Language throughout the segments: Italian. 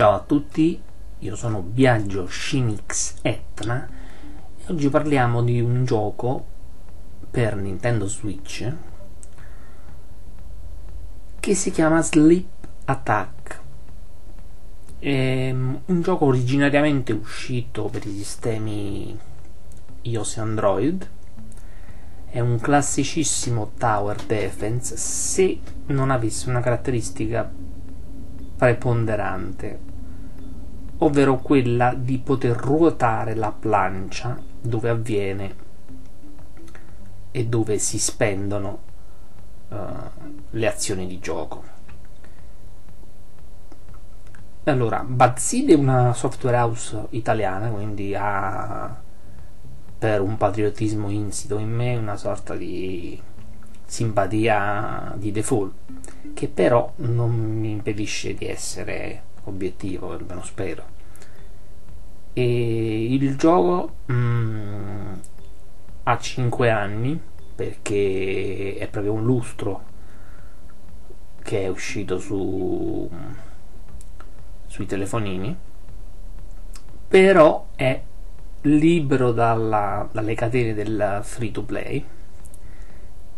Ciao a tutti, io sono Biagio Shinix Etna e oggi parliamo di un gioco per Nintendo Switch che si chiama Sleep Attack. È un gioco originariamente uscito per i sistemi iOS e Android. È un classicissimo tower defense se non avesse una caratteristica preponderante, ovvero quella di poter ruotare la plancia dove avviene e dove si spendono uh, le azioni di gioco. Allora, Bazid è una software house italiana, quindi ha per un patriottismo insito in me una sorta di simpatia di default che però non mi impedisce di essere obiettivo, almeno spero. E il gioco mm, ha 5 anni perché è proprio un lustro che è uscito su, sui telefonini, però è libero dalla, dalle catene del free to play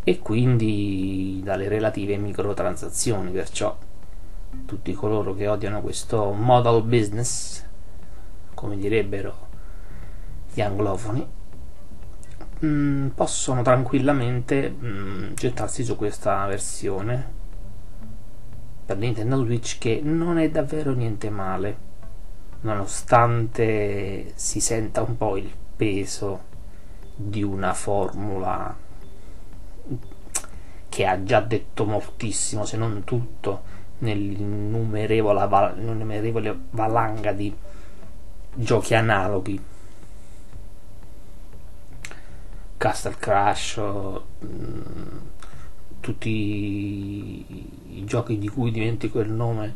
e quindi dalle relative microtransazioni, perciò tutti coloro che odiano questo model business, come direbbero gli anglofoni, mm, possono tranquillamente mh, mm, gettarsi su questa versione per Nintendo Switch che non è davvero niente male, nonostante si senta un po' il peso di una formula che ha già detto moltissimo, se non tutto, nell'innumerevole val- valanga di giochi analoghi. Castle Crash, mm, tutti i giochi di cui dimentico il nome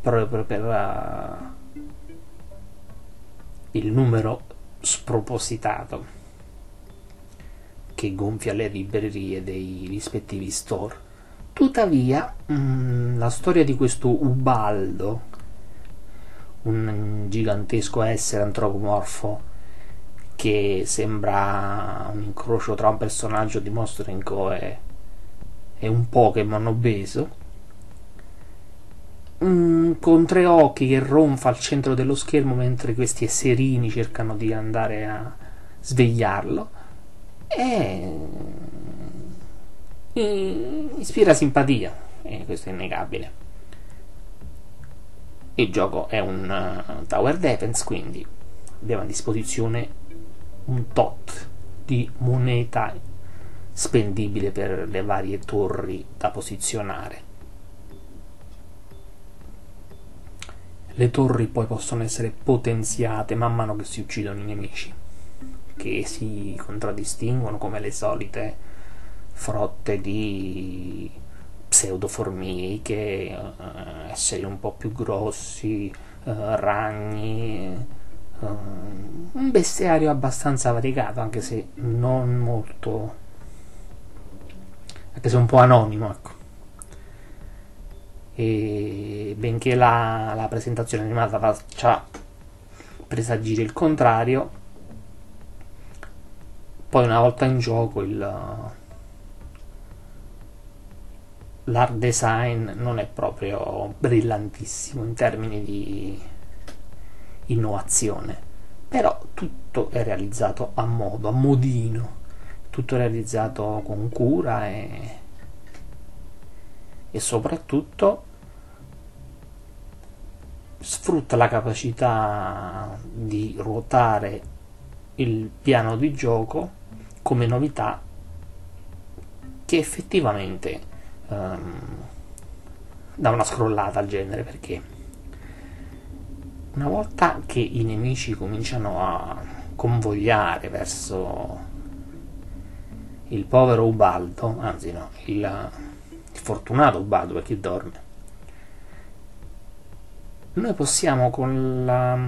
proprio per uh, il numero spropositato che gonfia le librerie dei rispettivi store. Tuttavia, mm, la storia di questo Ubaldo, un gigantesco essere antropomorfo che sembra un incrocio tra un personaggio di Monster e, e un Pokémon obeso, mm, con tre occhi che ronfa al centro dello schermo mentre questi esserini cercano di andare a svegliarlo e ispira simpatia e questo è innegabile. Il gioco è un uh, tower defense quindi abbiamo a disposizione un tot di moneta spendibile per le varie torri da posizionare. Le torri poi possono essere potenziate man mano che si uccidono i nemici che si contraddistinguono come le solite frotte di pseudoformiche, eh, esseri un po' più grossi, eh, ragni, eh, un bestiario abbastanza variegato, anche se non molto, anche se un po' anonimo, ecco. E benché la, la presentazione animata faccia presagire il contrario, poi una volta in gioco il l'art design non è proprio brillantissimo in termini di innovazione però tutto è realizzato a modo, a modino. Tutto realizzato con cura e, e soprattutto sfrutta la capacità di ruotare il piano di gioco come novità che effettivamente um, dà una scrollata al genere perché una volta che i nemici cominciano a convogliare verso il povero Ubaldo, anzi no, il, il fortunato Ubaldo perché dorme, noi possiamo la,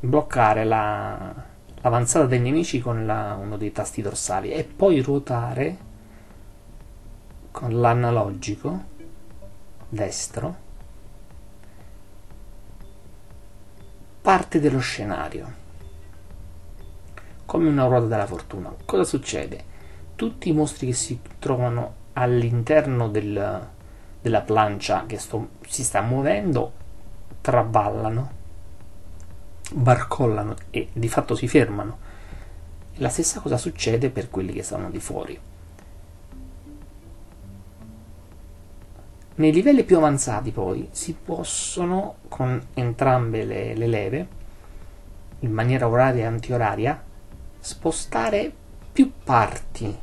bloccare la, l'avanzata dei nemici con la, uno dei tasti dorsali e poi ruotare con l'analogico destro parte dello scenario come una ruota della fortuna. Cosa succede? Tutti i mostri che si trovano all'interno del, della plancia che sto, si sta muovendo traballano, barcollano e di fatto si fermano. La stessa cosa succede per quelli che stanno di fuori. Nei livelli più avanzati poi si possono con entrambe le, le leve, in maniera oraria e antioraria, spostare più parti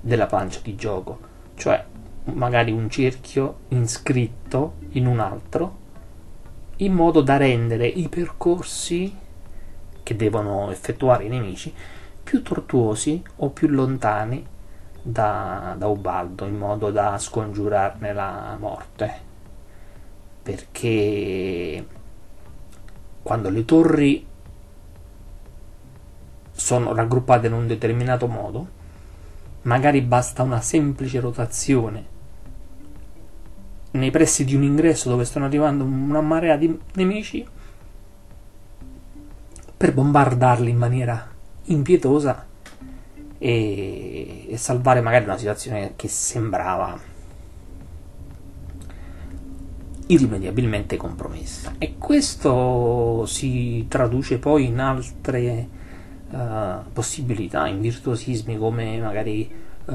della plancia di gioco, cioè magari un cerchio iscritto in un altro, in modo da rendere i percorsi che devono effettuare i nemici più tortuosi o più lontani da, da Ubaldo, in modo da scongiurarne la morte. Perché quando le torri sono raggruppate in un determinato modo, magari basta una semplice rotazione nei pressi di un ingresso dove stanno arrivando una marea di nemici per bombardarli in maniera impietosa e, e salvare magari una situazione che sembrava irrimediabilmente compromessa. E questo si traduce poi in altre uh, possibilità, in virtuosismi come magari uh,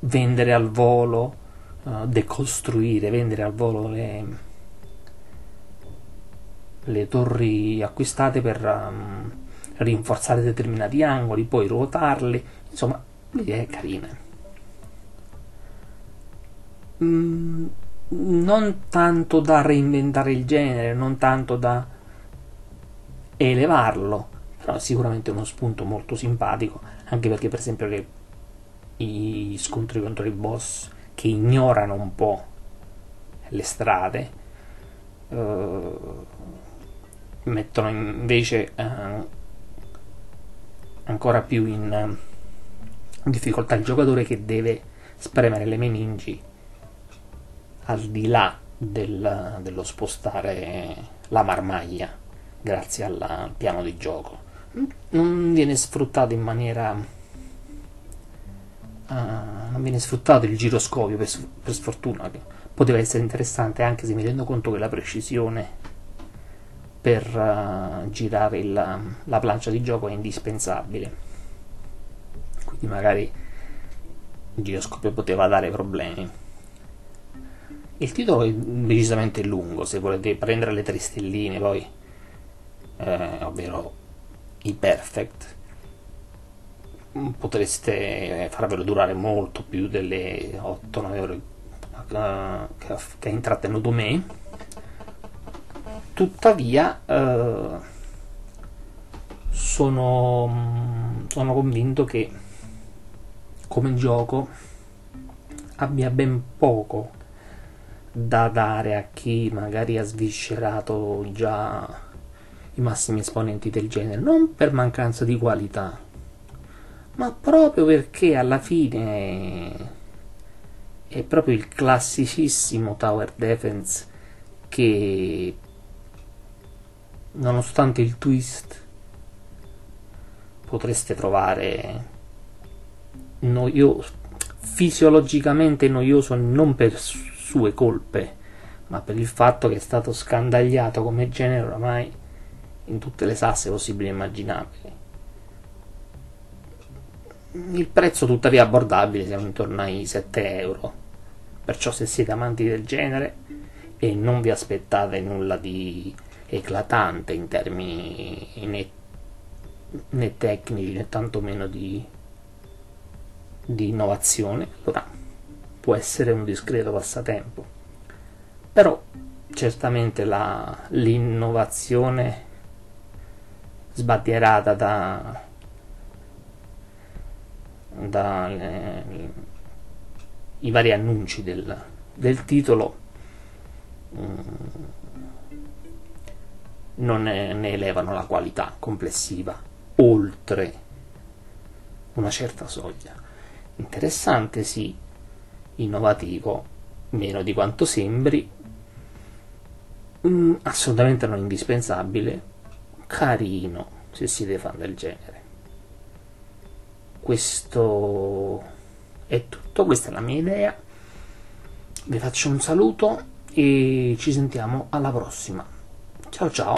vendere al volo, uh, decostruire, vendere al volo le, le torri acquistate per um, rinforzare determinati angoli, poi ruotarli, insomma, l'idea è carina. Mm, non tanto da reinventare il genere, non tanto da elevarlo, però sicuramente uno spunto molto simpatico, anche perché per esempio le, i scontri contro i boss che ignorano un po' le strade eh, mettono invece eh, ancora più in, in difficoltà il giocatore che deve spremere le meningi al di là del, dello spostare la marmaglia grazie al piano di gioco. Non viene sfruttato in maniera uh, non viene sfruttato il giroscopio per, per sfortuna poteva essere interessante anche se mi rendo conto che la precisione per uh, girare il, la plancia di gioco è indispensabile. Quindi magari il giroscopio poteva dare problemi. Il titolo è decisamente lungo se volete prendere le tre stelline poi eh, ovvero i perfect potreste farvelo durare molto più delle 8-9 ore che ha intrattenuto me. Tuttavia eh, sono, sono convinto che come gioco abbia ben poco da dare a chi magari ha sviscerato già i massimi esponenti del genere, non per mancanza di qualità, ma proprio perché alla fine è proprio il classicissimo tower defense che nonostante il twist potreste trovare noioso fisiologicamente noioso non per sue colpe ma per il fatto che è stato scandagliato come genere oramai in tutte le sasse possibili e immaginabili. Il prezzo tuttavia abbordabile, siamo intorno ai 7 euro. Perciò se siete amanti del genere e non vi aspettate nulla di eclatante in termini né, né tecnici né tantomeno di, di innovazione, allora può essere un discreto passatempo. Però certamente la, l'innovazione sbandierata da, da le, i vari annunci del, del titolo mm, non ne, ne elevano la qualità complessiva oltre una certa soglia. Interessante sì, innovativo, meno di quanto sembri, mm, assolutamente non indispensabile, carino se siete fan del genere. Questo è tutto, questa è la mia idea. Vi faccio un saluto e ci sentiamo alla prossima. Ciao ciao.